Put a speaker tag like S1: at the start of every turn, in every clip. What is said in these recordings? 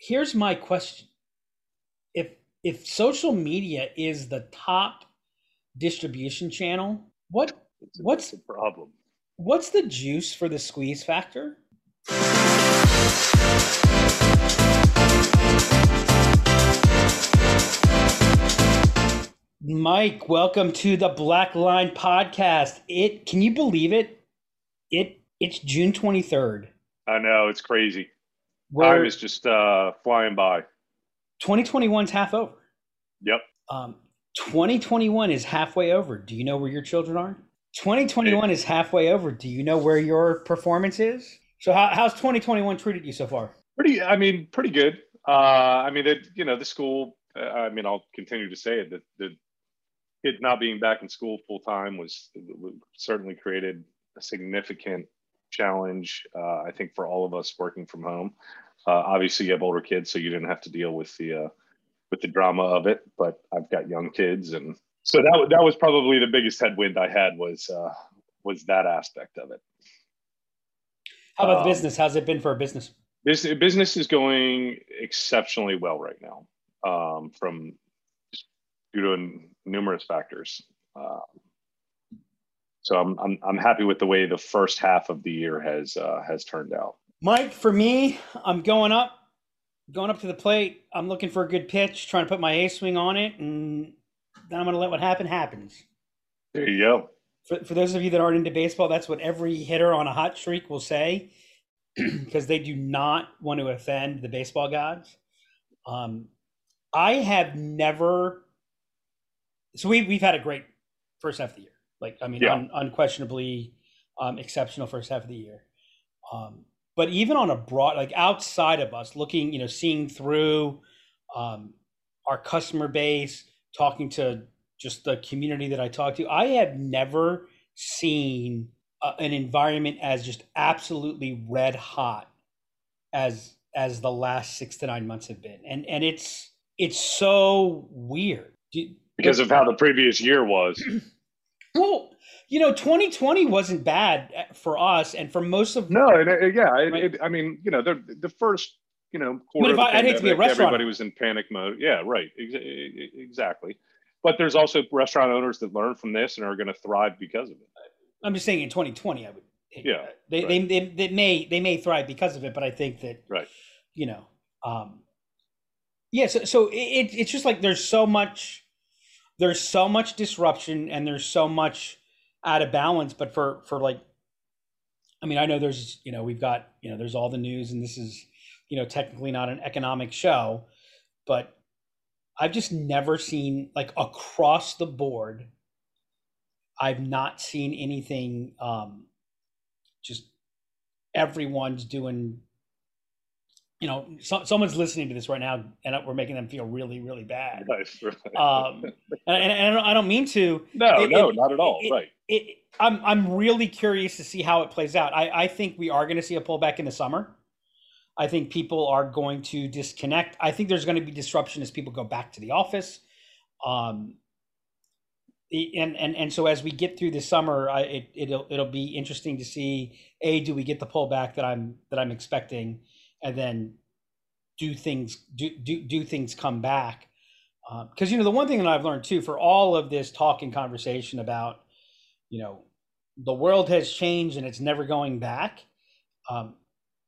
S1: here's my question: if if social media is the top distribution channel, what what's
S2: the problem?
S1: What's the juice for the squeeze factor? Mike, welcome to the Black Line podcast. It can you believe it? It it's June 23rd.
S2: I know, it's crazy. Time is just uh, flying by.
S1: 2021's half over.
S2: Yep.
S1: Um, 2021 is halfway over. Do you know where your children are? 2021 is halfway over. Do you know where your performance is? So how, how's 2021 treated you so far?
S2: Pretty, I mean, pretty good. Uh, I mean, it, you know, the school, uh, I mean, I'll continue to say it, that the kid not being back in school full time was, was certainly created a significant challenge, uh, I think, for all of us working from home. Uh, obviously, you have older kids, so you didn't have to deal with the uh, with the drama of it. But I've got young kids, and so that that was probably the biggest headwind I had was uh, was that aspect of it.
S1: How about um, the business? How's it been for a business?
S2: Business business is going exceptionally well right now, um, from due to numerous factors. So I'm, I'm I'm happy with the way the first half of the year has uh, has turned out.
S1: Mike, for me, I'm going up, going up to the plate. I'm looking for a good pitch, trying to put my A swing on it, and then I'm going to let what happen happens.
S2: There you go.
S1: For, for those of you that aren't into baseball, that's what every hitter on a hot streak will say, because they do not want to offend the baseball gods. Um, I have never. So we we've had a great first half of the year. Like, I mean, yeah. un, unquestionably um, exceptional first half of the year. Um, but even on a broad, like outside of us, looking, you know, seeing through um, our customer base, talking to just the community that I talk to, I have never seen uh, an environment as just absolutely red hot as as the last six to nine months have been, and and it's it's so weird
S2: because of how the previous year was.
S1: Well, you know, 2020 wasn't bad uh, for us, and for most of
S2: no, it, it, eh, yeah, it, right? I mean, you know, the the first you know quarter. I mean,
S1: I, would hate to be a restaurant.
S2: Everybody was in panic mode. Yeah, right, eh, exactly. But there's also restaurant owners that learn from this and are going to thrive because of it.
S1: I'm just saying, in 2020, I would.
S2: Yeah,
S1: they, right. they, they they may they may thrive because of it, but I think that
S2: right.
S1: You know, um, yeah. So so it, it's just like there's so much there's so much disruption and there's so much out of balance but for for like i mean i know there's you know we've got you know there's all the news and this is you know technically not an economic show but i've just never seen like across the board i've not seen anything um just everyone's doing you know, so, someone's listening to this right now, and we're making them feel really, really bad.
S2: Right,
S1: Um, and, and, I don't mean to.
S2: No, it, no, it, not at all.
S1: It,
S2: right.
S1: I'm I'm really curious to see how it plays out. I, I think we are going to see a pullback in the summer. I think people are going to disconnect. I think there's going to be disruption as people go back to the office. Um, and and and so as we get through the summer, I, it it'll it'll be interesting to see a do we get the pullback that I'm that I'm expecting and then do things do do, do things come back? Because um, you know the one thing that i've learned too for all of this talk and conversation about you know the world has changed and it's never going back um,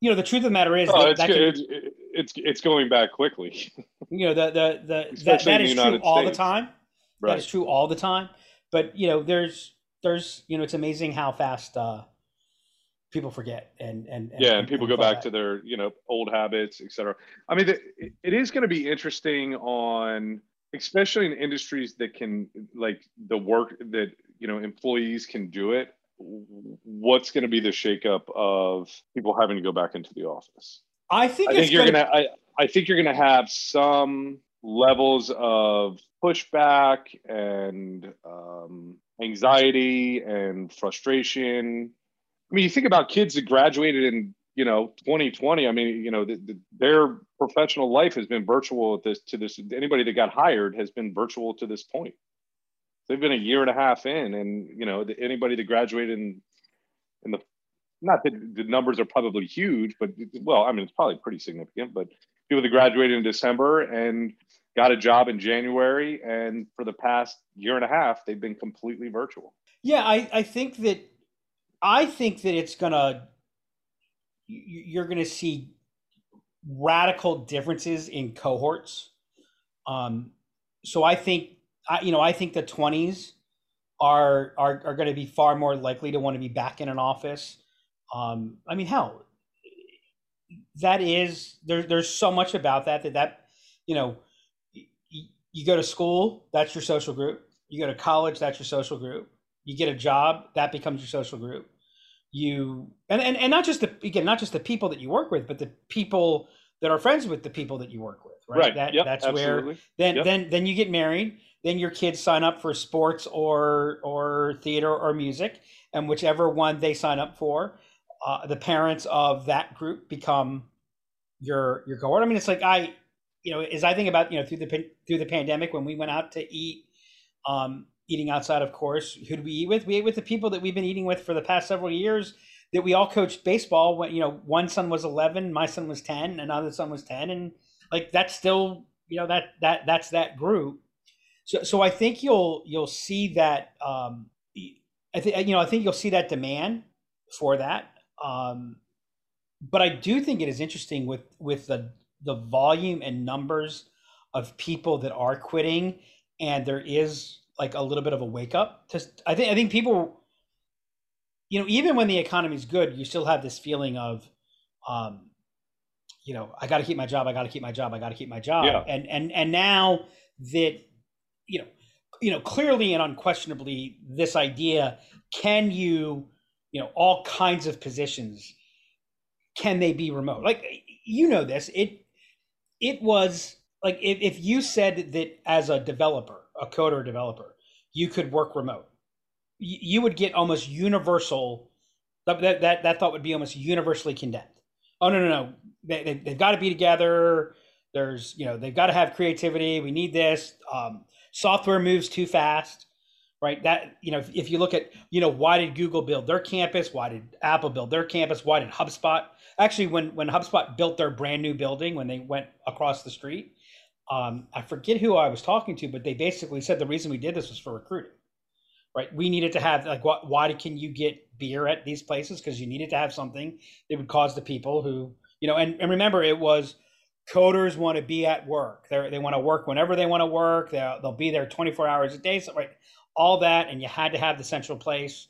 S1: you know the truth of the matter is
S2: oh, that, it's, that can, it's, it's it's going back quickly.
S1: You know the the, the that, that is true all the time. Right. that is true all the time. But you know there's there's you know it's amazing how fast uh people forget and and, and
S2: yeah and people and go back that. to their you know old habits etc i mean it, it is going to be interesting on especially in industries that can like the work that you know employees can do it what's going to be the shakeup of people having to go back into the office
S1: i think
S2: i think you're gonna, gonna I, I think you're gonna have some levels of pushback and um, anxiety and frustration I mean, you think about kids that graduated in you know 2020. I mean, you know, the, the, their professional life has been virtual at this to this. Anybody that got hired has been virtual to this point. They've been a year and a half in, and you know, the, anybody that graduated in in the not that the numbers are probably huge, but well, I mean, it's probably pretty significant. But people that graduated in December and got a job in January, and for the past year and a half, they've been completely virtual.
S1: Yeah, I, I think that I think that it's gonna you're gonna see radical differences in cohorts. Um, so I think I, you know I think the twenties are are are going to be far more likely to want to be back in an office. Um, I mean, hell, that is there. There's so much about that that that you know you go to school, that's your social group. You go to college, that's your social group. You get a job, that becomes your social group. You and, and, and not just the again, not just the people that you work with, but the people that are friends with the people that you work with. Right.
S2: right.
S1: That
S2: yep,
S1: that's
S2: absolutely.
S1: where then
S2: Yep.
S1: then then you get married, then your kids sign up for sports or or theater or music, and whichever one they sign up for, uh, the parents of that group become your your cohort. I mean, it's like I you know, as I think about you know through the through the pandemic when we went out to eat, um, eating outside, of course, who did we eat with? We ate with the people that we've been eating with for the past several years. That we all coached baseball. When you know, one son was eleven, my son was ten, another son was ten, and like that's still you know that that that's that group. So so I think you'll you'll see that. Um, I think you know I think you'll see that demand for that. Um, but I do think it is interesting with with the the volume and numbers of people that are quitting and there is like a little bit of a wake up to i think i think people you know even when the economy's good you still have this feeling of um you know i got to keep my job i got to keep my job i got to keep my job
S2: Yeah.
S1: and and and now that you know you know clearly and unquestionably this idea can you you know all kinds of positions can they be remote like you know this it it was like if, if you said that as a developer a coder developer. You could work remote. You, you would get almost universal that, that that thought would be almost universally condemned. Oh no no no. They, they, they've got to be together. There's you know they've got to have creativity. We need this. Um, software moves too fast right? That you know if, if you look at you know why did google build their campus? Why did apple build their campus? Why did hubspot? Actually when when hubspot built their brand new building when they went across the street um, i forget who i was talking to but they basically said the reason we did this was for recruiting right? We needed to have like what why can you get beer at these places? Because you needed to have something that would cause the people who you know and, and remember it was coders want to be at work. They they want to work whenever they want to work. They'll, they'll be there 24 hours a day so right all that and you had to have the central place.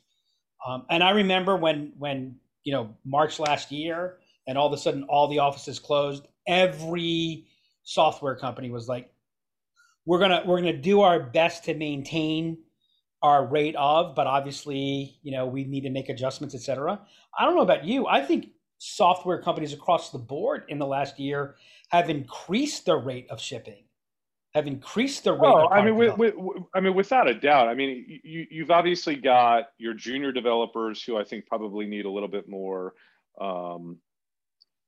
S1: Um, and i remember when when you know march last year and all of a sudden all the offices closed every software company was like we're gonna we're gonna do our best to maintain our rate of but obviously you know we need to make adjustments etc i don't know about you i think software companies across the board in the last year have increased their rate of shipping have increased their rate
S2: Well,
S1: of
S2: I mean, with, with, I mean, without a doubt. I mean, you, you've obviously got your junior developers who I think probably need a little bit more, um,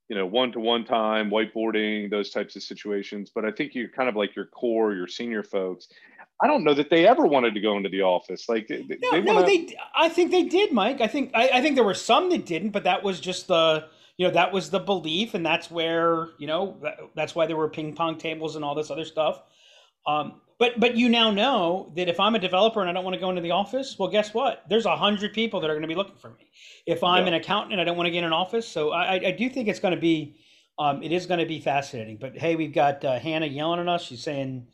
S2: you know, one-to-one time, whiteboarding, those types of situations. But I think you're kind of like your core, your senior folks. I don't know that they ever wanted to go into the office. Like, they,
S1: No,
S2: they wanna,
S1: they. I think they did, Mike. I think I, I think there were some that didn't, but that was just the you know that was the belief, and that's where you know that, that's why there were ping pong tables and all this other stuff. Um, but but you now know that if I'm a developer and I don't want to go into the office, well, guess what? There's a hundred people that are going to be looking for me. If I'm
S2: Yeah.
S1: an accountant and I don't want to get in an office, so I, I- do think it's going to be, um, it is going to be fascinating. But hey, we've got uh, Hannah yelling at us. She's saying,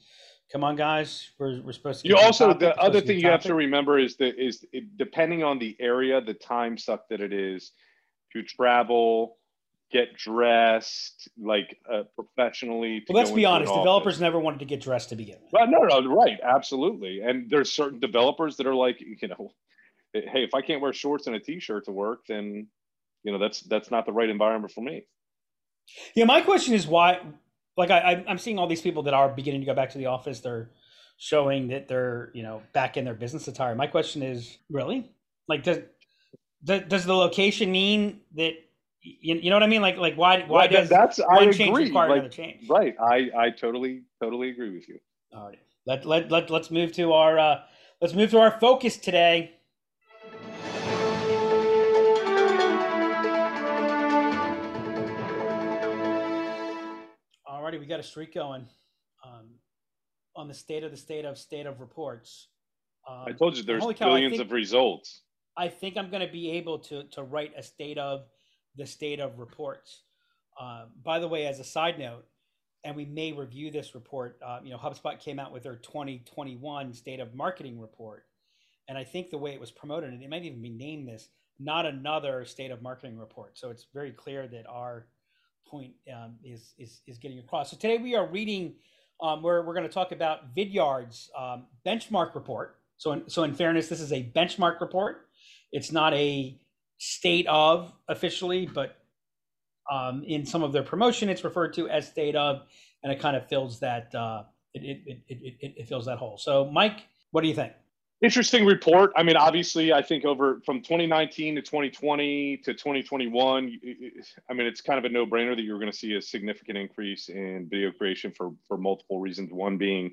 S1: "Come on, guys, we're we're supposed to."
S2: You also the other thing you have to remember is that is it, depending on the area, the time suck that it is to travel, get dressed like uh, professionally.
S1: Well, let's be honest. Developers never wanted to get dressed to begin with.
S2: Well, no, no, right, absolutely. And there's certain developers that are like, you know, hey, if I can't wear shorts and a t-shirt to work, then you know that's that's not the right environment for me.
S1: Yeah, my question is why. Like, I, I'm seeing all these people that are beginning to go back to the office. They're showing that they're, you know, back in their business attire. My question is, really? Like, does, does the location mean that? You, you know what I mean? Like, like why why does
S2: that's I
S1: one change
S2: agree.
S1: require
S2: Like,
S1: another change?
S2: right, I I totally totally agree with you.
S1: All right. Let let let let's move to our uh, let's move to our focus today. All Artie, we got a streak going um, on the state of the state of state of reports.
S2: Um, I told you there's
S1: cow,
S2: billions
S1: think,
S2: of results.
S1: I think I'm going to be able to to write a state of the state of reports. Uh, by the way, as a side note, and we may review this report. Uh, you know, HubSpot came out with their 2021 state of marketing report, and I think the way it was promoted, and it might even be named this, not another state of marketing report. So it's very clear that our point um, is, is is getting across. So today we are reading. Um, where we're going to talk about Vidyard's um, benchmark report. So, in, so in fairness, this is a benchmark report. It's not a state of officially, but um, in some of their promotion, it's referred to as state of, and it kind of fills that uh, it, it, it, it, it fills that hole. So, Mike, what do you think?
S2: Interesting report. I mean, obviously, I think over from 2019 to 2020 to 2021, I mean, it's kind of a no-brainer that you're going to see a significant increase in video creation for for multiple reasons. One being,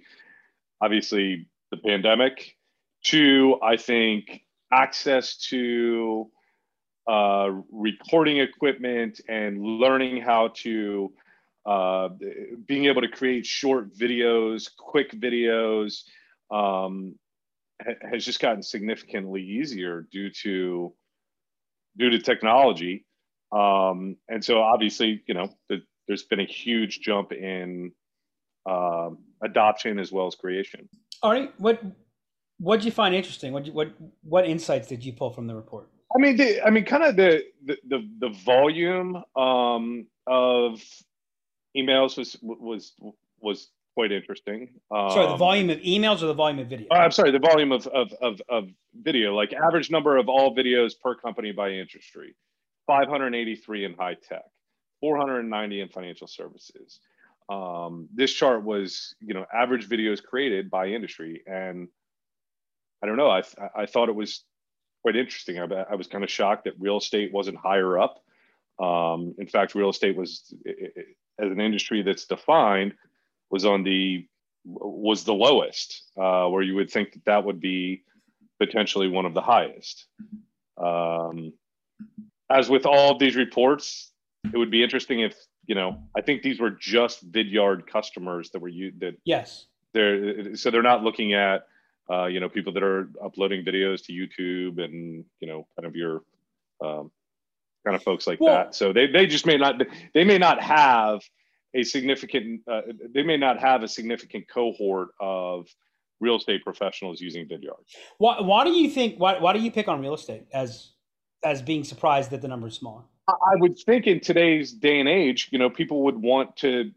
S2: obviously, the pandemic. Two, I think access to uh, recording equipment and learning how to uh, being able to create short videos, quick videos, um, ha- has just gotten significantly easier due to due to technology. Um, and so, obviously, you know, the, there's been a huge jump in uh, adoption as well as creation.
S1: All right, what what did you find interesting? What what what insights did you pull from the report?
S2: I mean, the, I mean, kind of the, the the the, volume um, of emails was was was quite interesting.
S1: Um, sorry, the volume of emails or the volume of video?
S2: Uh, I'm sorry, the volume of, of of of video, like average number of all videos per company by industry, 583 in high tech, 490 in financial services. Um, this chart was, you know, average videos created by industry, and I don't know. I I thought it was quite interesting. I, I was kind of shocked that real estate wasn't higher up. Um, in fact, real estate was, as an industry that's defined, was on the was the lowest, uh, where you would think that that would be potentially one of the highest. Um, as with all of these reports, it would be interesting if you know. I think these were just Vidyard customers that were you that
S1: yes.
S2: They're so they're not looking at uh, you know, people that are uploading videos to YouTube and, you know, kind of your um, kind of folks like well, that. So they, they just may not, they may not have a significant, uh, they may not have a significant cohort of real estate professionals using Vidyard.
S1: Why, why do you think, why, why do you pick on real estate as, as being surprised that the number is smaller?
S2: I would think in today's day and age, you know, people would want to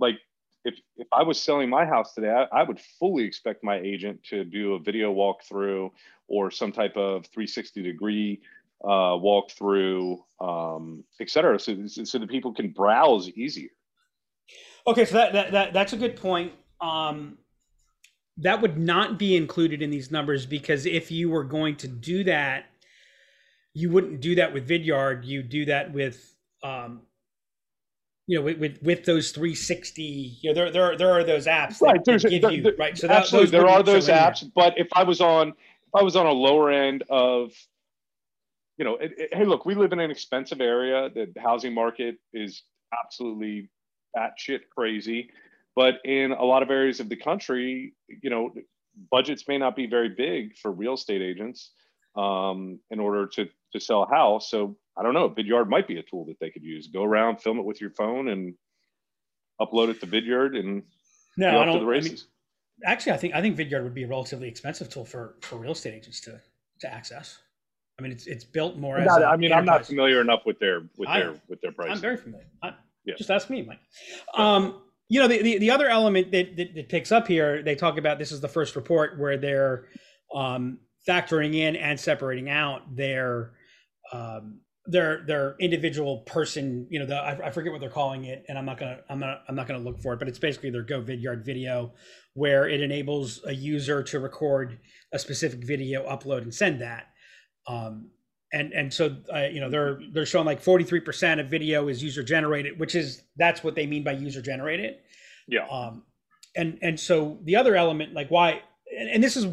S2: like if if I was selling my house today, I, I, would fully expect my agent to do a video walkthrough or some type of 360 degree uh, walkthrough, um, et cetera, so, so that people can browse easier.
S1: Okay, so that, that, that that's a good point. Um, that would not be included in these numbers because if you were going to do that, you wouldn't do that with Vidyard. You do that with um, you know, with, with, with those 360, you know, there there there are those apps that, right, that give there, you there, right.
S2: So that, absolutely, there are those apps. There. But if I was on if I was on a lower end of, you know, it, it, hey, look, we live in an expensive area. The housing market is absolutely batshit crazy. But in a lot of areas of the country, you know, budgets may not be very big for real estate agents um, in order to to sell a house. So I don't know. Vidyard might be a tool that they could use. Go around, film it with your phone, and upload it to Vidyard, and
S1: no, I don't. I mean, actually, I think I think Vidyard would be a relatively expensive tool for for real estate agents to to access. I mean, it's it's built more as.
S2: I mean, I'm not familiar enough with their with I, their with their price.
S1: I'm very familiar. I, yeah. Just ask me, Mike. Um, you know, the, the, the other element that, that, that picks up here, they talk about this is the first report where they're um, factoring in and separating out their um, their their individual person you know the I, I, forget what they're calling it and i'm not gonna i'm not i'm not gonna look for it but it's basically their go vidyard video where it enables a user to record a specific video upload and send that. Um, and and so uh, you know they're they're showing like 43% of video is user generated which is that's what they mean by user generated
S2: yeah.
S1: Um and and so the other element like why and, and this is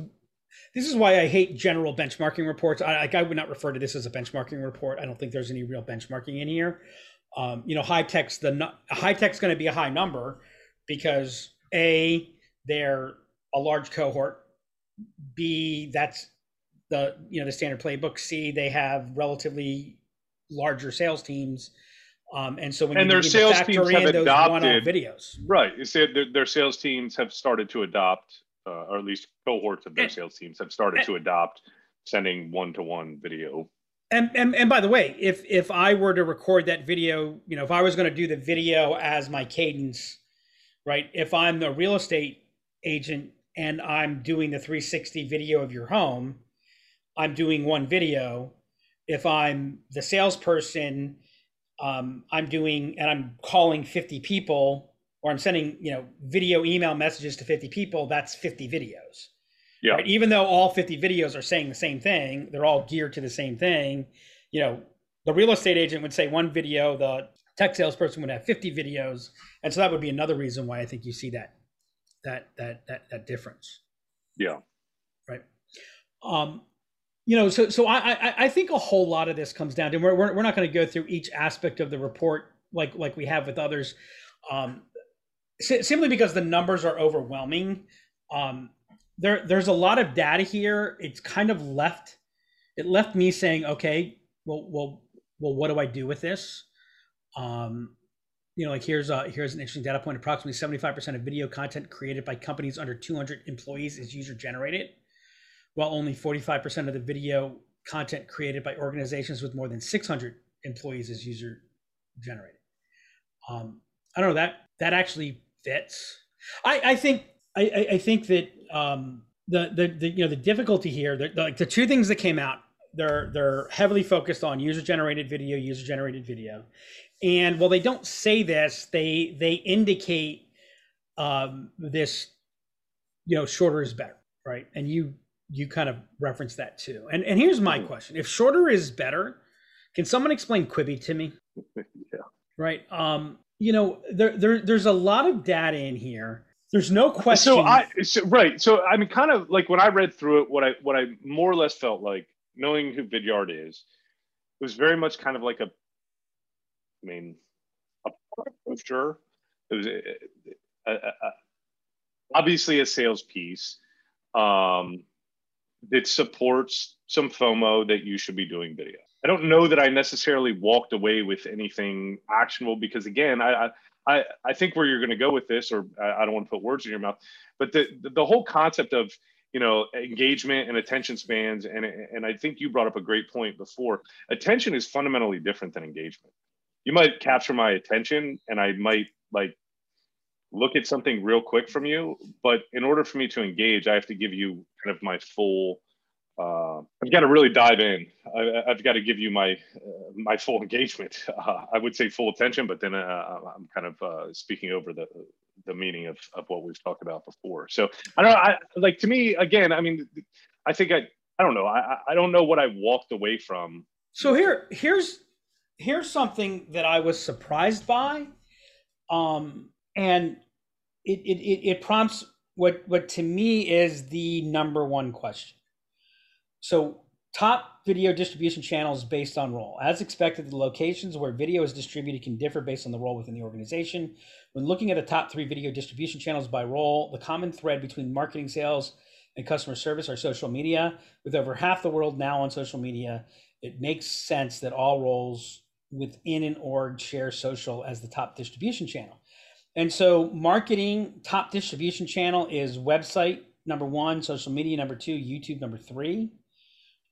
S1: this is why I hate general benchmarking reports. I, like I would not refer to this as a benchmarking report. I don't think there's any real benchmarking in here. Um, you know, high tech's the high tech's going to be a high number, because a they're a large cohort. B that's the you know the standard playbook. C they have relatively larger sales teams. Um, and so when
S2: and
S1: you
S2: their sales teams have adopted
S1: videos,
S2: right? You said their, their sales teams have started to adopt, uh, or at least cohorts of their sales teams have started to adopt sending one-to-one video.
S1: And, and and by the way, if if I were to record that video, you know, if I was going to do the video as my cadence, right? If I'm the real estate agent and I'm doing the 360 video of your home, I'm doing one video. If I'm the salesperson um, I'm doing and I'm calling 50 people or I'm sending, you know, video email messages to 50 people, that's 50 videos. Yeah. Right? Even though all 50 videos are saying the same thing, they're all geared to the same thing. You know, the real estate agent would say one video, the tech salesperson would have 50 videos. And so that would be another reason why I think you see that that that that that difference.
S2: Yeah.
S1: Right. Um, you know, so so I I think a whole lot of this comes down to we're we're, not going to go through each aspect of the report like like we have with others, um, simply because the numbers are overwhelming. Um, there there's a lot of data here. It's kind of left it left me saying, okay, well well well, what do I do with this? Um, you know, like here's a here's an interesting data point. Approximately 75% of video content created by companies under 200 employees is user generated while only 45% of the video content created by organizations with more than 600 employees is user generated. Um, I don't know that that actually fits. I, I think I, I think that um, the, the the you know the difficulty here, the, the, like the two things that came out, they're they're heavily focused on user generated video, user generated video, and while they don't say this, they they indicate um, this, you know, shorter is better, right? And you you kind of reference that too. And and here's my question: If shorter is better, can someone explain Quibi to me?
S2: yeah.
S1: Right. Um. You know, there there there's a lot of data in here. There's no question.
S2: So I so, right. So I mean, kind of like when I read through it, what I what I more or less felt like knowing who Vidyard is, it was very much kind of like a. I mean, a sure. It was a, a, a, obviously a sales piece. Um, that supports some FOMO that you should be doing video. I don't know that I necessarily walked away with anything actionable because again, I I I think where you're going to go with this, or I don't want to put words in your mouth, but the the whole concept of you know engagement and attention spans, and and I think you brought up a great point before. Attention is fundamentally different than engagement. You might capture my attention, and I might like look at something real quick from you but in order for me to engage i have to give you kind of my full uh, i've got to really dive in. I, have got to give you my uh, my full engagement. Uh, i would say full attention but then uh, i'm kind of uh, speaking over the the meaning of, of what we've talked about before. So i don't know I, like to me again i mean i think i i don't know. I i don't know what i walked away from.
S1: So here here's here's something that i was surprised by. Um and it, it it prompts what what to me is the number one question. So top video distribution channels based on role. As expected, the locations where video is distributed can differ based on the role within the organization. When looking at the top three video distribution channels by role, the common thread between marketing, sales, and customer service are social media. With over half the world now on social media, it makes sense that all roles within an org share social as the top distribution channel. And so, marketing top distribution channel is website number one, social media number two, YouTube number three.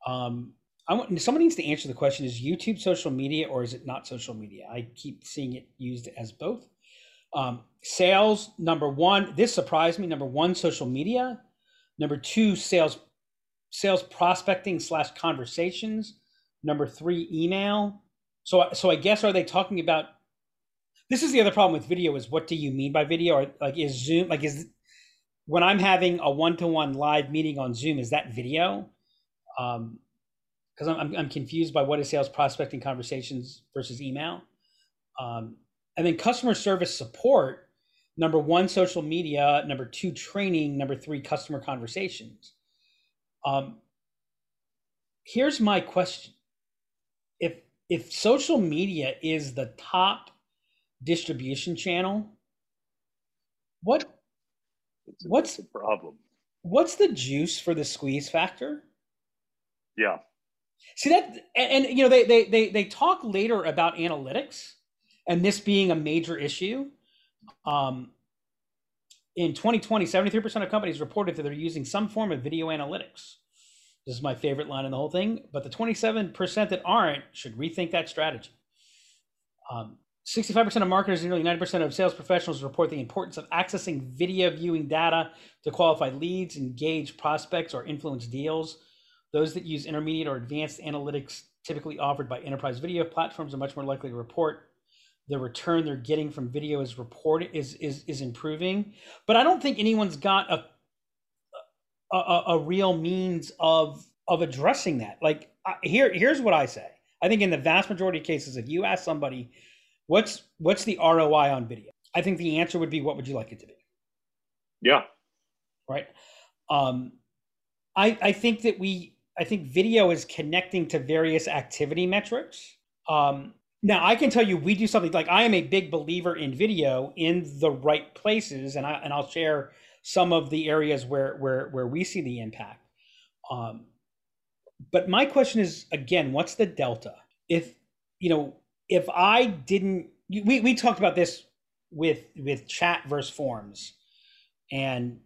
S1: Um, I want someone needs to answer the question: Is YouTube social media or is it not social media? I keep seeing it used as both. Um, sales number one. This surprised me. Number one, social media. Number two, sales sales prospecting slash conversations. Number three, email. So, so I guess are they talking about this is the other problem with video is what do you mean by video or like is zoom like is when i'm having a one-to-one live meeting on zoom is that video um because I'm, I'm confused by what is sales prospecting conversations versus email um and then customer service support number one social media number two training number three customer conversations um here's my question if if social media is the top distribution channel, what What's-
S2: the problem?
S1: what's the juice for the squeeze factor?
S2: Yeah.
S1: See that, and, and you know they, they they they talk later about analytics and this being a major issue. Um, in 2020, 73% of companies reported that they're using some form of video analytics. This is my favorite line in the whole thing. But the 27% that aren't should rethink that strategy. Um, 65% of marketers and nearly 90% of sales professionals report the importance of accessing video viewing data to qualify leads, engage prospects, or influence deals. Those that use intermediate or advanced analytics typically offered by enterprise video platforms are much more likely to report the return they're getting from video is reported is is is improving. But I don't think anyone's got a a, a, real means of of addressing that. Like here here's what I say. I think in the vast majority of cases, if you ask somebody, what's what's the ROI on video? I think the answer would be, what would you like it to be?
S2: Yeah.
S1: right? Um, I I think that we I think video is connecting to various activity metrics. Um, now I can tell you we do something like I am a big believer in video in the right places, and I and I'll share some of the areas where where where we see the impact. Um, but my question is again, what's the delta? If you know, if I didn't, we we talked about this with with chat versus forms, and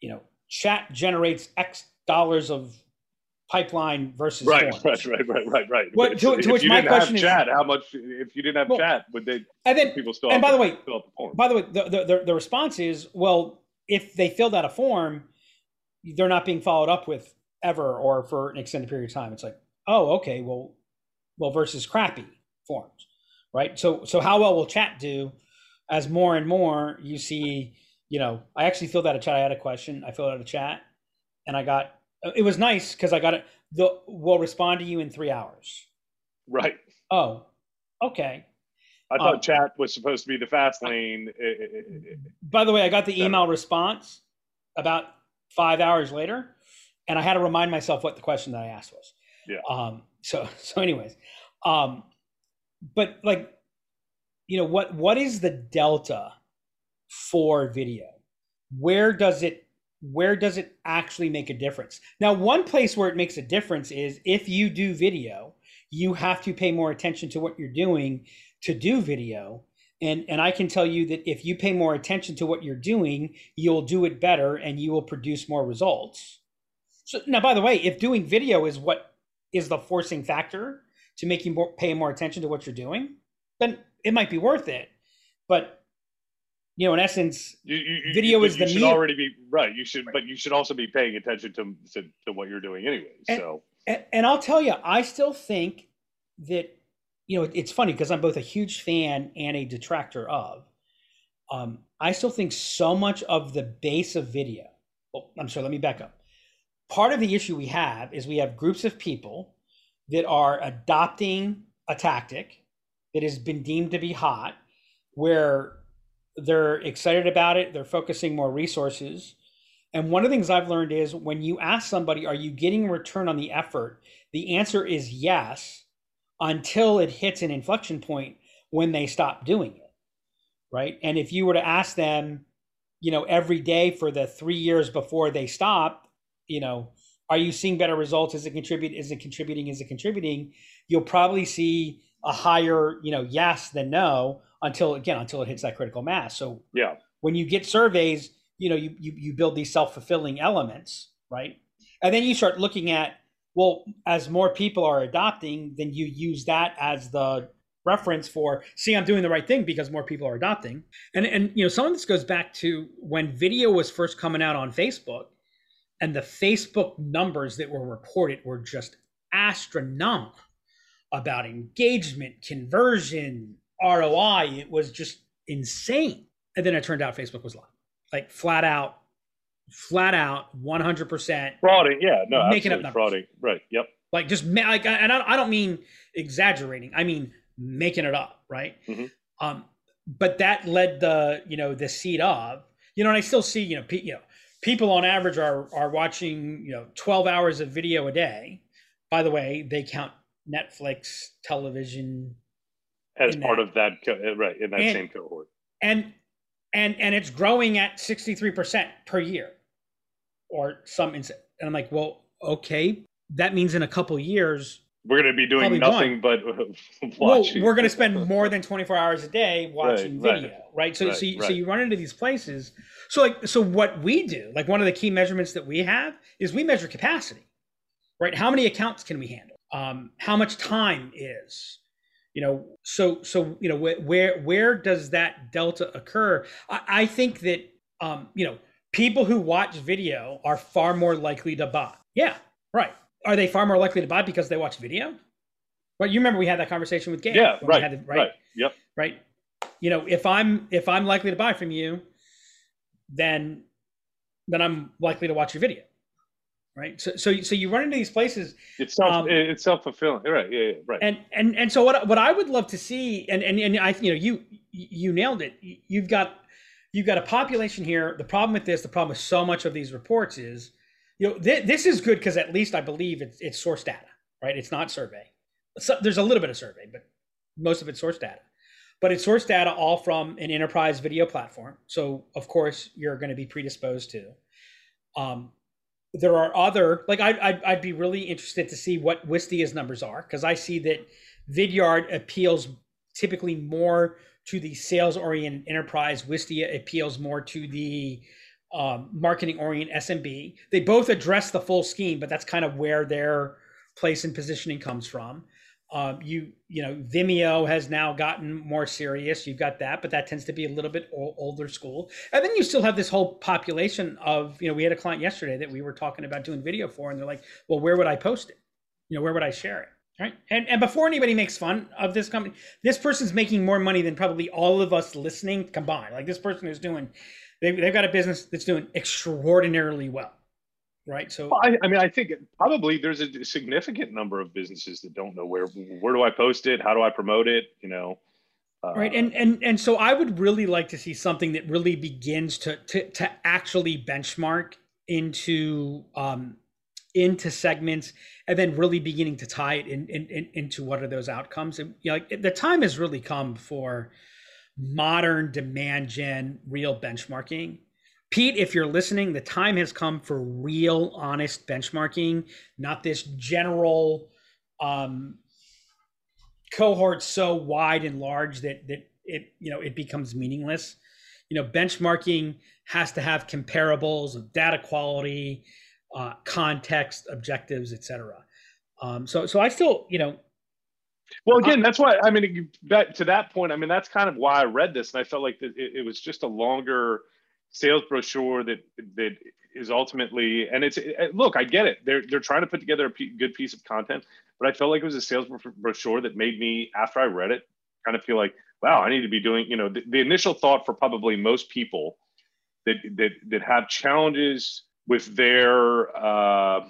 S1: you know, chat generates X dollars of pipeline versus
S2: Right,
S1: forms.
S2: right, right, right, right, right.
S1: What- to- to which
S2: you
S1: my
S2: didn't have
S1: question is-
S2: chat, how much? If you didn't have
S1: Well,
S2: chat, would they
S1: And then,
S2: people still?
S1: and by the way,
S2: fill out the form?
S1: by the way, the, the, the, the response is, well, if they filled out a form, they're not being followed up with ever or for an extended period of time. It's like, oh, okay, well, well, versus crappy forms, right? So, so how well will chat do as more and more you see, you know, I actually filled out a chat. I had a question. I filled out a chat and I got, it was nice because I got it. The, we'll respond to you in three hours.
S2: right.
S1: Oh, okay.
S2: I thought
S1: Um,
S2: chat was supposed to be the fast lane.
S1: By the way, I got the email response about five hours later, and I had to remind myself what the question that I asked was.
S2: Yeah.
S1: Um. So so, anyways, um, but like, you know, what what is the delta for video? Where does it where does it actually make a difference? Now, one place where it makes a difference is if you do video, you have to pay more attention to what you're doing to do video and and I can tell you that if you pay more attention to what you're doing, you'll do it better and you will produce more results. So now, by the way, if doing video is what is the forcing factor to make you more, pay more attention to what you're doing, then it might be worth it. But you know, in essence,
S2: You, you, you-
S1: Video
S2: but
S1: is
S2: you
S1: the
S2: should
S1: meat-
S2: already be right. You should, but you should also be paying attention to to, to what you're doing anyway.
S1: And-
S2: So
S1: and, and I'll tell you, I still think that you know it's funny because I'm both a huge fan and a detractor of. Um, I still think so much of the base of video. Well, I'm sorry. Let me back up. Part of the issue we have is we have groups of people that are adopting a tactic that has been deemed to be hot, where they're excited about it, they're focusing more resources. And one of the things I've learned is when you ask somebody, are you getting return on the effort? The answer is yes, until it hits an inflection point when they stop doing it. Right. And if you were to ask them, you know, every day for the three years before they stop, you know, are you seeing better results? Is it contribute? Is it contributing? Is it contributing? You'll probably see a higher, you know, yes than no until again until it hits that critical mass. So
S2: yeah,
S1: when you get surveys, you know, you you, you build these self fulfilling elements, right? And then you start looking at well, as more people are adopting, then you use that as the reference for see i'm doing the right thing because more people are adopting and and you know some of this goes back to when video was first coming out on facebook and the facebook numbers that were reported were just astronomical about engagement conversion roi it was just insane and then it turned out facebook was lying like flat out flat out 100%
S2: frauding. Yeah, no,
S1: Making up numbers.
S2: frauding. Right. Yep.
S1: like just like and I, don't mean exaggerating i mean making it up right
S2: Mhm.
S1: um but that led the you know the seed of you know and i still see you know pe- you know people on average are are watching you know 12 hours of video a day by the way they count netflix television
S2: As
S1: In
S2: part
S1: that.
S2: of that, co- uh, right in that
S1: And-
S2: same cohort.
S1: and and and it's growing at 63% per year or some and i'm like well okay that means in a couple years
S2: we're going to be doing nothing one. but
S1: watching. Well, we're going to spend more than 24 hours a day watching right, video, right? right? So, right, so, you, so you run into these places. So, like, so what we do, like, one of the key measurements that we have is we measure capacity, right? How many accounts can we handle? Um, how much time is, you know? So, so you know, where where does that delta occur? I, I think that um, you know, people who watch video are far more likely to buy. Yeah, right are they far more likely to buy because they watch video? Well, you remember we had that conversation with Gabe.
S2: Yeah, right,
S1: the,
S2: right, right. Yep.
S1: Right. You know, if I'm if I'm likely to buy from you, then then I'm likely to watch your video. Right. So so so you run into these places.
S2: It's self um, it's self fulfilling. Right. Yeah, yeah. Right.
S1: And and and so what what I would love to see and and and I you know you you nailed it. You've got you've got a population here. The problem with this, the problem with so much of these reports is you know, th- this is good because at least I believe it's, it's source data, right? It's not survey. So, there's a little bit of survey, but most of it's source data. But it's source data all from an enterprise video platform. So of course you're going to be predisposed to. Um, there are other like I, I'd, I'd be really interested to see what Wistia's numbers are because I see that Vidyard appeals typically more to the sales oriented enterprise. Wistia appeals more to the um, marketing orient SMB. They both address the full scheme, but that's kind of where their place and positioning comes from. Um, you you know Vimeo has now gotten more serious. You've got that, but that tends to be a little bit older school. And then you still have this whole population of you know we had a client yesterday that we were talking about doing video for, and they're like, well, where would I post it? You know, where would I share it? Right. And and before anybody makes fun of this company, this person's making more money than probably all of us listening combined. Like this person is doing they've, they've got a business that's doing extraordinarily well right? So
S2: well, I, I, mean i think probably there's a significant number of businesses that don't know where where do i post it? How do i promote it? You know
S1: uh, right and and and so i would really like to see something that really begins to to, to actually benchmark into um into segments and then really beginning to tie it in, in, in into what are those outcomes. And you know, like the time has really come for modern demand gen, real benchmarking. Pete, if you're listening, the time has come for real, honest benchmarking, not this general um, cohort so wide and large that that it you know it becomes meaningless. You know, benchmarking has to have comparables of data quality, uh, context, objectives, etc. Um, so so I still you know
S2: well, again, that's why I mean, that, to that point, I mean, that's kind of why I read this, and I felt like it, it was just a longer sales brochure that that is ultimately, and it's it, look, I get it. They're they're trying to put together a p- good piece of content, but I felt like it was a sales brochure that made me, after I read it, kind of feel like, wow, I need to be doing. You know, the, the initial thought for probably most people that that that have challenges with their uh,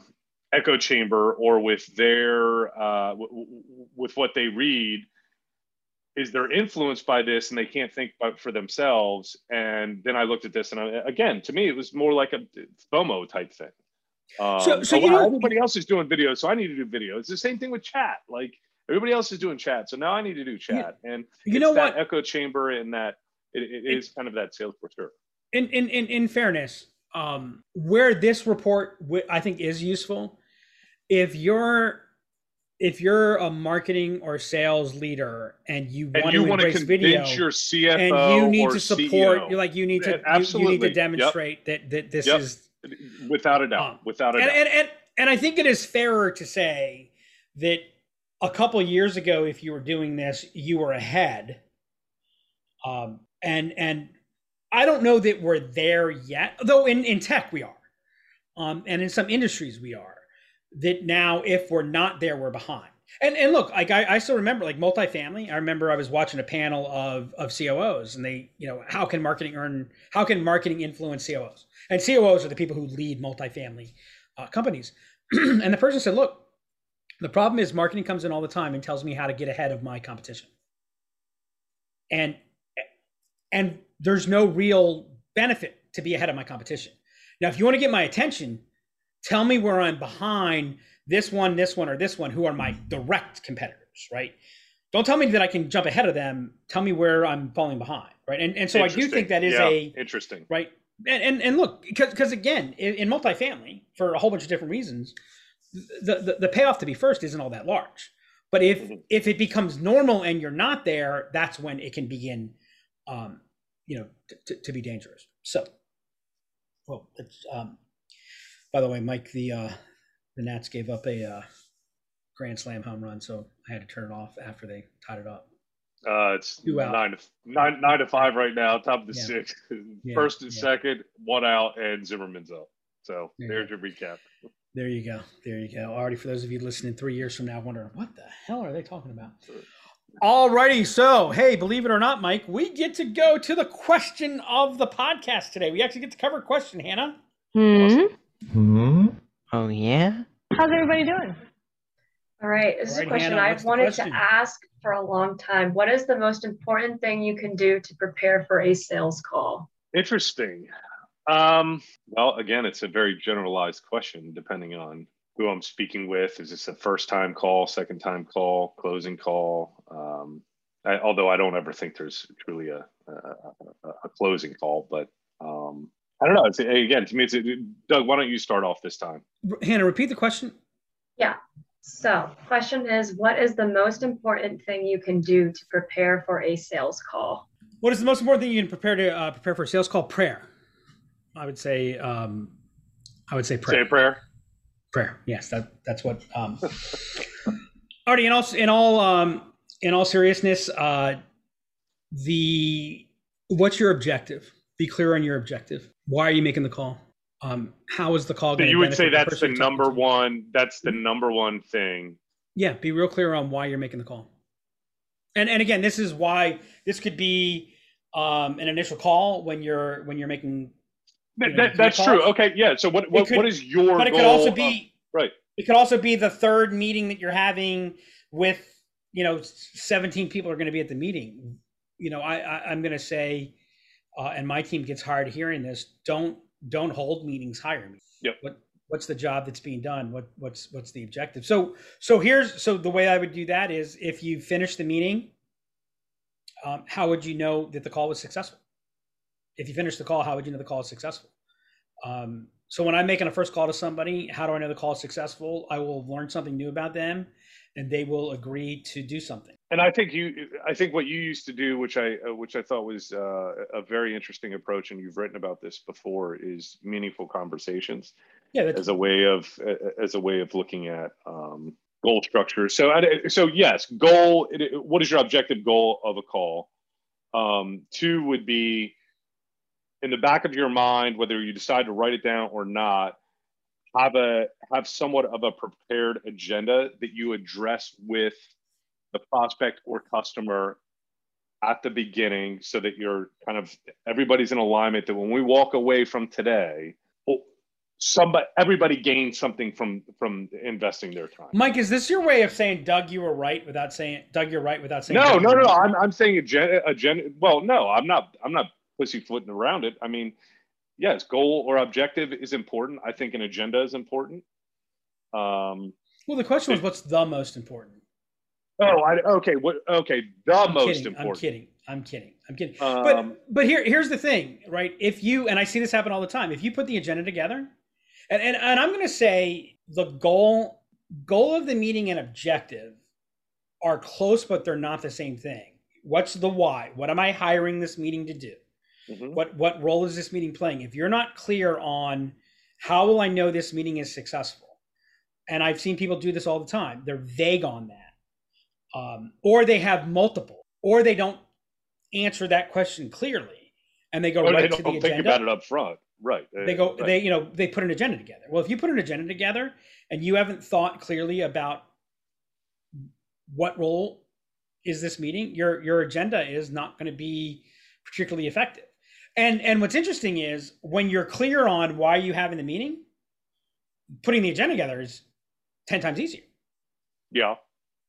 S2: echo chamber or with their uh, w- w- with what they read is they're influenced by this and they can't think for themselves. And then i looked at this and I, again to me it was more like a fomo type thing. Um, so, so oh, wow, everybody else is doing videos so i need to do video it's the same thing with chat. Like everybody else is doing chat so now i need to do chat. And you know what? echo chamber and that it, it, it is kind of that sales brochure
S1: in in in, in fairness um, where this report I think is useful if you're if you're a marketing or sales leader and you and want you to embrace video
S2: your CFO
S1: and you need to support CEO. you're like you need to you, you, need to demonstrate yep. that that this yep. is
S2: without a doubt um, without a
S1: and,
S2: doubt
S1: and, and and I think it is fairer to say that a couple years ago if you were doing this you were ahead um and and I don't know that we're there yet though in in tech we are um and in some industries we are that now if we're not there, we're behind. And and look, like I, I still remember like multifamily. I remember I was watching a panel of of COOs, and they, you know, how can marketing earn? How can marketing influence COOs? And COOs are the people who lead multifamily uh, companies. and the person said, "Look, the problem is marketing comes in all the time and tells me how to get ahead of my competition. And and there's no real benefit to be ahead of my competition. Now, if you want to get my attention, Tell me where I'm behind this one, this one, or this one, who are my direct competitors, right? don't tell me that I can jump ahead of them. Tell me where I'm falling behind, right? And and so I do think that is
S2: yeah,
S1: a
S2: interesting,
S1: right. And and, and look, because because again, in, in multifamily, for a whole bunch of different reasons, the, the the payoff to be first isn't all that large. But if
S2: Mhm.
S1: if it becomes normal and you're not there, that's when it can begin, um, you know, t- t- to be dangerous. So, well, it's, um, by the way, Mike, the uh, the Nats gave up a uh, grand slam home run, so I had to turn it off after they tied it up.
S2: Uh, it's
S1: Two out.
S2: nine to nine nine to five right now. Top of the
S1: Yeah.
S2: sixth,
S1: Yeah,
S2: first and
S1: yeah.
S2: second, one out, and Zimmerman's up. So
S1: Yeah.
S2: there's your recap.
S1: There you go. There you go. Already for those of you listening three years from now, wondering what the hell are they talking about? Alrighty, so hey, believe it or not, Mike, we get to go to the question of the podcast today. We actually get to cover a question, Hannah.
S3: Hmm.
S4: Hmm.
S3: Oh yeah.
S5: How's everybody doing?
S6: All right, this is a question
S1: Hannah,
S6: I've wanted
S1: question?
S6: to ask for a long time. What is the most important thing you can do to prepare for a sales call?
S2: Interesting. Um, well, again, it's a very generalized question depending on who I'm speaking with. Is this a first time call, second time call, closing call? Um, I, although I don't ever think there's truly a, a, a, a closing call, but um, I don't know. It's again to me. It's Doug. Why don't you start off this time?
S1: Hannah, repeat the question. Yeah.
S6: So, question is, what is the most important thing you can do to prepare for a sales call?
S1: What is the most important thing you can prepare to uh, prepare for a sales call? Prayer. I would say. Um, I would say
S2: Say
S1: prayer.
S2: a prayer.
S1: prayer yes that that's what um already in all in all um in all seriousness uh the what's your objective be clear on your objective why are you making the call um how is the call
S2: So
S1: going
S2: you would say that's the number one. That's the number one thing.
S1: yeah be real clear on why you're making the call and and again this is why this could be um an initial call when you're when you're making You know,
S2: that, that's true. Okay, yeah. So what what,
S1: could-
S2: what is your
S1: but it could also
S2: of-
S1: be
S2: right.
S1: it could also be the third meeting that you're having with you know 17 people are going to be at the meeting you know i, I i'm going to say uh, and my team gets hard hearing this don't don't hold meetings hire me
S2: Yep.
S1: what what's the job that's being done? What what's what's the objective? So so here's so the way i would do that is if you finish the meeting um, how would you know that the call was successful? If you finish the call how would you know the call is successful? Um, so when I'm making a first call to somebody, how do I know the call is successful? I will learn something new about them, and they will agree to do something.
S2: And I think you, I think what you used to do, which I, uh, which I thought was uh, a very interesting approach, and you've written about this before, is meaningful conversations
S1: Yeah,
S2: as a way of, as a way of looking at um, goal structure. So, so yes, goal. What is your objective goal of a call? Um, two would be in the back of your mind, whether you decide to write it down or not. Have a have somewhat of a prepared agenda that you address with the prospect or customer at the beginning so that you're kind of everybody's in alignment that when we walk away from today well, somebody everybody gains something from from investing their time
S1: Mike, is this your way of saying Doug, you were right without saying Doug, you're right without saying
S2: no no
S1: you're
S2: no i'm, I'm saying agenda, agenda well no i'm not i'm not pussyfooting around it i mean yes goal or objective is important i think an agenda is important um
S1: Well, the question was, what's the most important?
S2: oh i okay what okay the
S1: I'm
S2: most
S1: kidding,
S2: important
S1: I'm kidding. I'm kidding. I'm kidding.
S2: Um,
S1: but but here here's the thing, right? If you and I see this happen all the time, if you put the agenda together, and and, and I'm going to say the goal goal of the meeting and objective are close, but they're not the same thing. What's the why? What am I hiring this meeting to do?
S2: Mhm.
S1: What what role is this meeting playing? If you're not clear on how will I know this meeting is successful, and I've seen people do this all the time, they're vague on that, um, or they have multiple, or they don't answer that question clearly, and they go right
S2: they
S1: to
S2: don't
S1: the
S2: think
S1: agenda.
S2: about it up front right
S1: They go,
S2: Right.
S1: they you know, they put an agenda together. Well, if you put an agenda together and you haven't thought clearly about what role is this meeting, your your agenda is not going to be particularly effective. And and what's interesting is when you're clear on why you having the meeting, putting the agenda together is ten times easier,
S2: yeah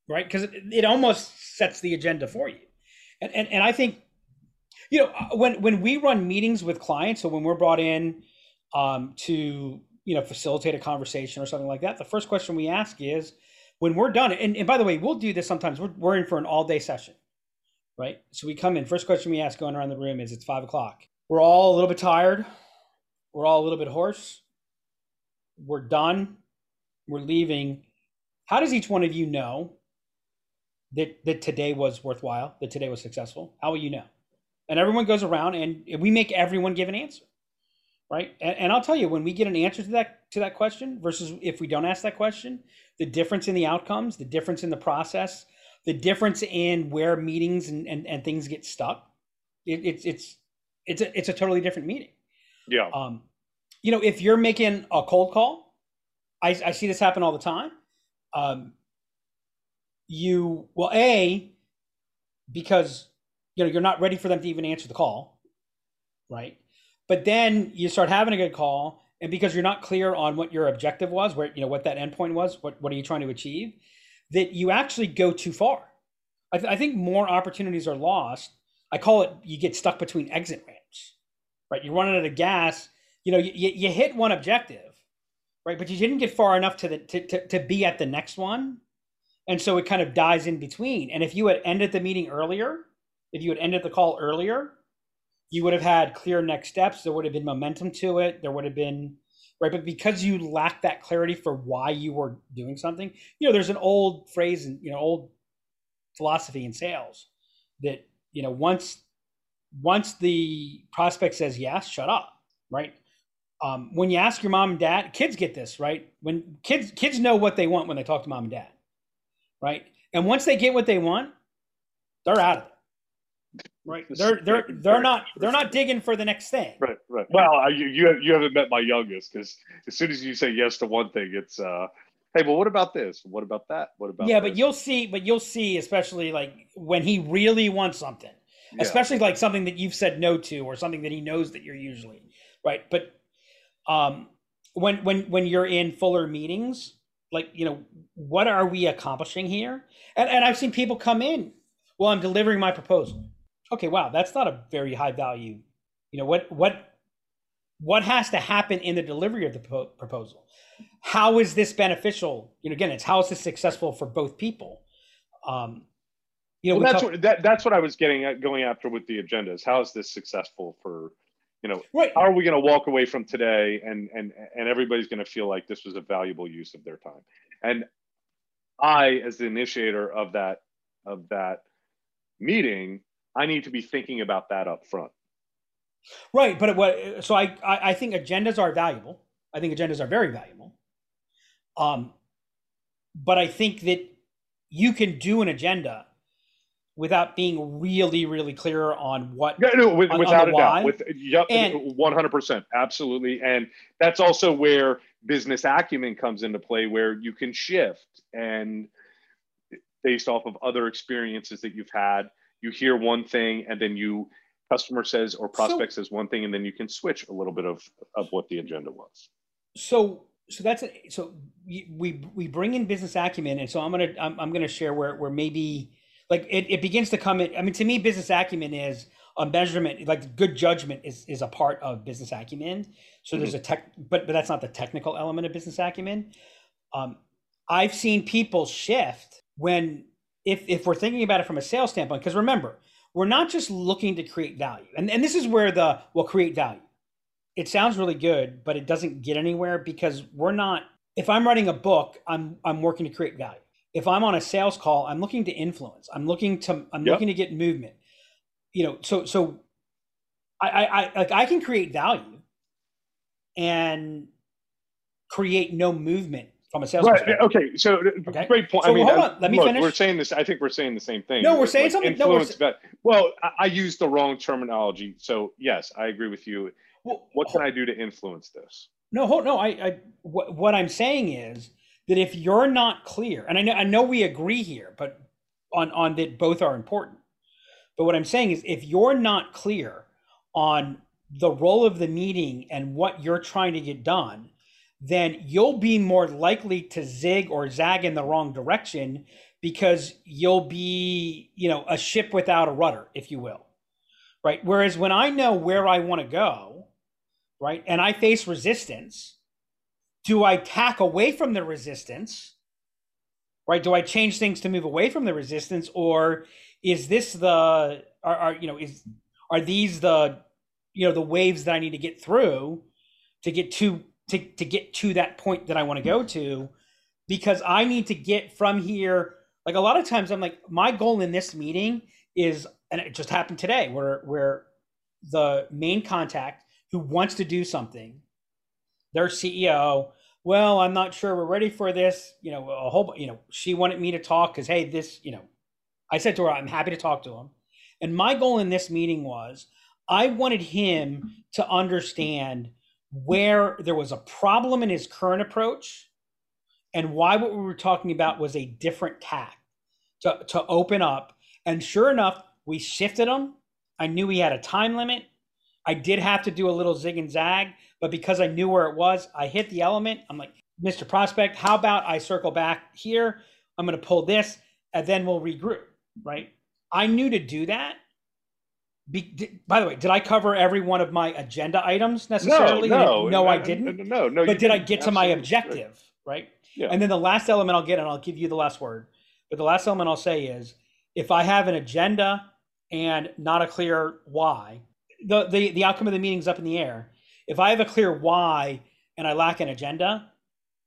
S1: right? Because it, it almost sets the agenda for you. And and and I think, you know, uh, when when we run meetings with clients, so when we're brought in um, to you know facilitate a conversation or something like that, the first question we ask is, when we're done, and, and by the way, we'll do this sometimes. We're, we're in for an all day session, right? So we come in. First question we ask going around the room is it's five o'clock. We're all a little bit tired. We're all a little bit hoarse. We're done. We're leaving. How does each one of you know that, that today was worthwhile, that today was successful? How will you know? And everyone goes around and we make everyone give an answer right and, and, i'll tell you when we get an answer to that to that question versus if we don't ask that question the difference in the outcomes the difference in the process the difference in where meetings and, and, and things get stuck it, it's it's it's a, it's a totally different meeting.
S2: Yeah.
S1: Um you know if you're making a cold call i, I see this happen all the time. Um you well a because you know you're not ready for them to even answer the call right? But then you start having a good call, and because you're not clear on what your objective was, where you know what that endpoint was, what what are you trying to achieve, that you actually go too far. I, th- I think more opportunities are lost. I call it you get stuck between exit ramps, right? You're running out of gas. You know, you, you hit one objective, right? But you didn't get far enough to the to, to, to be at the next one, and so it kind of dies in between. And if you had ended the meeting earlier, if you had ended the call earlier, you would have had clear next steps. There would have been momentum to it. There would have been right, but because you lack that clarity for why you were doing something, you know, there's an old phrase and you know, old philosophy in sales that you know once once the prospect says yes, shut up, right? Um, when you ask your mom and dad, kids get this right. When kids kids know what they want when they talk to mom and dad, right? And once they get what they want, they're out of it right they're they're they're not they're not digging for the next thing
S2: right right well you you, you haven't met my youngest because as soon as you say yes to one thing it's uh hey well what about this what about that what about
S1: yeah
S2: this?
S1: but you'll see but you'll see especially like when he really wants something especially like something that you've said no to or something that he knows that you're usually right but um when when when you're in fuller meetings like you know what are we accomplishing here and, and i've seen people come in well i'm delivering my proposal okay, wow, that's not a very high value. You know what what what has to happen in the delivery of the po- proposal? How is this beneficial? You know, again, it's how is this successful for both people? Um,
S2: you know, well, that's talk- what that, that's what I was getting at going after with the agendas. How is this successful for you know right. how are we going to walk away from today and and and everybody's going to feel like this was a valuable use of their time and i as the initiator of that of that meeting I need to be thinking about that up front.
S1: Right, but what? So I, I I think agendas are valuable. I think agendas are very valuable. Um, but I think that you can do an agenda without being really, really clear on what.
S2: Yeah, no, with, on, without on a why. doubt. With yep, hundred percent, absolutely, and that's also where business acumen comes into play, where you can shift and based off of other experiences that you've had you hear one thing and then you customer says or prospect so, says one thing and then you can switch a little bit of of what the agenda was
S1: so so that's a, so we we bring in business acumen and so i'm gonna i'm, I'm gonna share where where maybe like it, it begins to come in i mean to me business acumen is a measurement like good judgment is is a part of business acumen so mm-hmm. there's a tech but but that's not the technical element of business acumen um i've seen people shift when if if we're thinking about it from a sales standpoint, because remember, we're not just looking to create value. And, and this is where the will create value. It sounds really good, but it doesn't get anywhere because we're not if I'm writing a book, I'm I'm working to create value. If I'm on a sales call, I'm looking to influence. I'm looking to I'm yep. looking to get movement. You know, so so I, I, I like I can create value and create no movement from a sales right.
S2: Okay, so okay. great point.
S1: So I mean, hold on, let me look, finish.
S2: We're saying this. I think we're saying the same thing.
S1: No, we're saying like something. No, we're...
S2: well, I, I used the wrong terminology. So yes, I agree with you. Well, what can I do to influence this?
S1: No, hold, no. I, I what, what I'm saying is that if you're not clear, and I know I know we agree here, but on on that both are important. But what I'm saying is, if you're not clear on the role of the meeting and what you're trying to get done, then you'll be more likely to zig or zag in the wrong direction because you'll be, you know, a ship without a rudder, if you will. Right. Whereas when I know where I want to go, right, and I face resistance, do I tack away from the resistance? right? Do I change things to move away from the resistance, or is this the are, are you know is are these the you know the waves that I need to get through to get to to to get to that point that I want to go to? Because I need to get from here. Like a lot of times, I'm like, my goal in this meeting is, and it just happened today, where where the main contact who wants to do something, their CEO well, I'm not sure we're ready for this. You know, a whole, you know, she wanted me to talk because, hey, this, you know, I said to her, I'm happy to talk to him. And my goal in this meeting was I wanted him to understand where there was a problem in his current approach and why what we were talking about was a different tack to, to open up. And sure enough, we shifted him. I knew he had a time limit. I did have to do a little zig and zag, but because I knew where it was, I hit the element. I'm like, Mr. Prospect, how about I circle back here? I'm going to pull this and then we'll regroup, right? I knew to do that. Be, did, by the way, did I cover every one of my agenda items necessarily?
S2: No, no,
S1: no, I didn't.
S2: No, no,
S1: but did I get to my objective, right?
S2: Yeah.
S1: And then the last element I'll get, and I'll give you the last word. But the last element I'll say is, if I have an agenda and not a clear why, the the, the outcome of the meeting's up in the air if I have a clear why and I lack an agenda,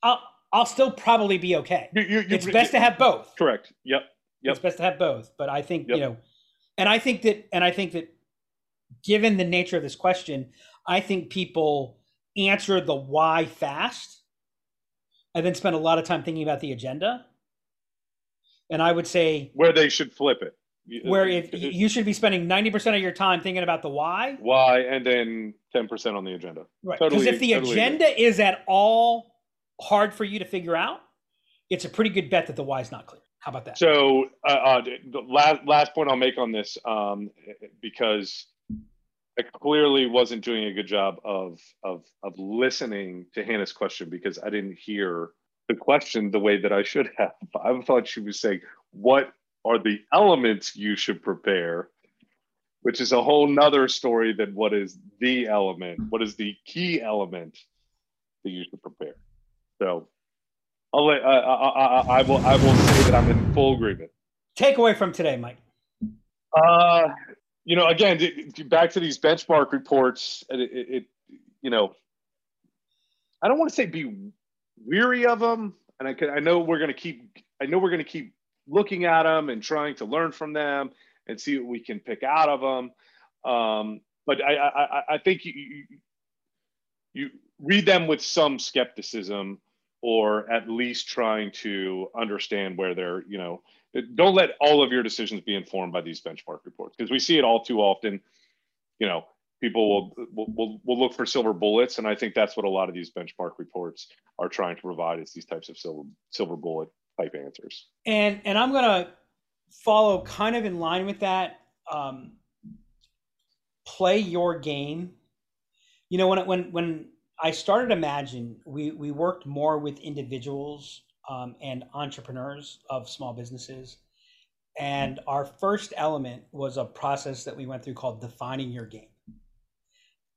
S1: I'll I'll still probably be okay.
S2: You, you,
S1: it's best to have both.
S2: Correct. Yep. Yep.
S1: It's best to have both. But I think, yep. you know, and I think that and I think that given the nature of this question, I think people answer the why fast and then spend a lot of time thinking about the agenda. And I would say
S2: where they should flip it
S1: where if you should be spending 90% of your time thinking about the why.
S2: Why and then 10% on the agenda.
S1: Right because totally, if the totally agenda agree. is at all hard for you to figure out it's a pretty good bet that the why is not clear. How about that?
S2: So uh, uh, the last, last point i'll make on this um, because i clearly wasn't doing a good job of of of listening to hannah's question because i didn't hear the question the way that i should have. I thought she was saying what are the elements you should prepare, which is a whole nother story than what is the element, what is the key element that you should prepare. So I'll let, uh, I, I, I, will I will say that I'm in full agreement.
S1: Takeaway from today, Mike.
S2: Uh, you know, again, back to these benchmark reports. It, it, it you know, I don't want to say be weary of them, and I can, I know we're going to keep. I know we're going to keep looking at them and trying to learn from them and see what we can pick out of them. Um, but I, I, I think you, you, you read them with some skepticism or at least trying to understand where they're, you know, don't let all of your decisions be informed by these benchmark reports because we see it all too often. You know, people will, will, will, look for silver bullets. And I think that's what a lot of these benchmark reports are trying to provide is these types of silver, silver bullet type answers.
S1: And and I'm gonna follow kind of in line with that. Um, play your game. You know, when when when I started Imagine, we we worked more with individuals um, and entrepreneurs of small businesses. And our first element was a process that we went through called defining your game.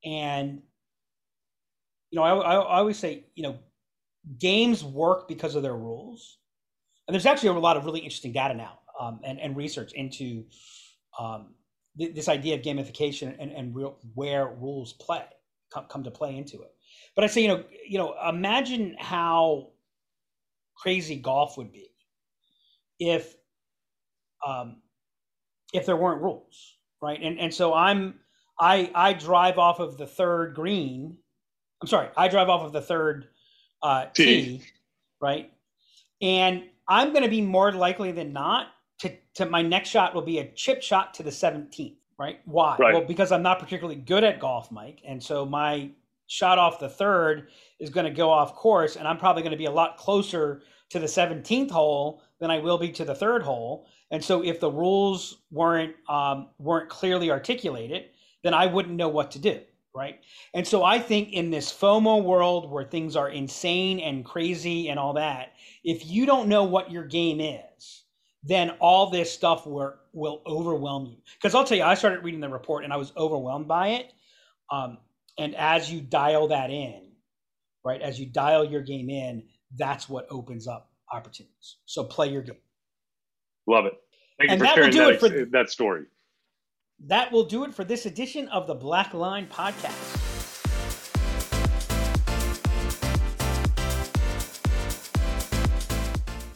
S1: And you know, I, I, I always say, you know, games work because of their rules and there's actually a lot of really interesting data now um, and, and research into um, th- this idea of gamification and, and real, where rules play come, come to play into it. But I say, you know, you know, imagine how crazy golf would be if um, if there weren't rules, right? And and so I'm I I drive off of the third green. I'm sorry, I drive off of the third uh, tee, right? And I'm going to be more likely than not to, to my next shot will be a chip shot to the 17th, right? Why? Right. Well, because I'm not particularly good at golf, Mike. And so my shot off the third is going to go off course, and I'm probably going to be a lot closer to the 17th hole than I will be to the third hole. And so if the rules weren't um, weren't clearly articulated, then I wouldn't know what to do right? And so I think in this FOMO world where things are insane and crazy and all that, if you don't know what your game is, then all this stuff will, will overwhelm you. Because I'll tell you, I started reading the report and I was overwhelmed by it. Um, and as you dial that in, right, as you dial your game in, that's what opens up opportunities. So play your game.
S2: Love it. Thank
S1: And
S2: you for
S1: that
S2: sharing
S1: do
S2: that,
S1: it for-
S2: ex- that story.
S1: That will do it for this edition of the Black Line Podcast.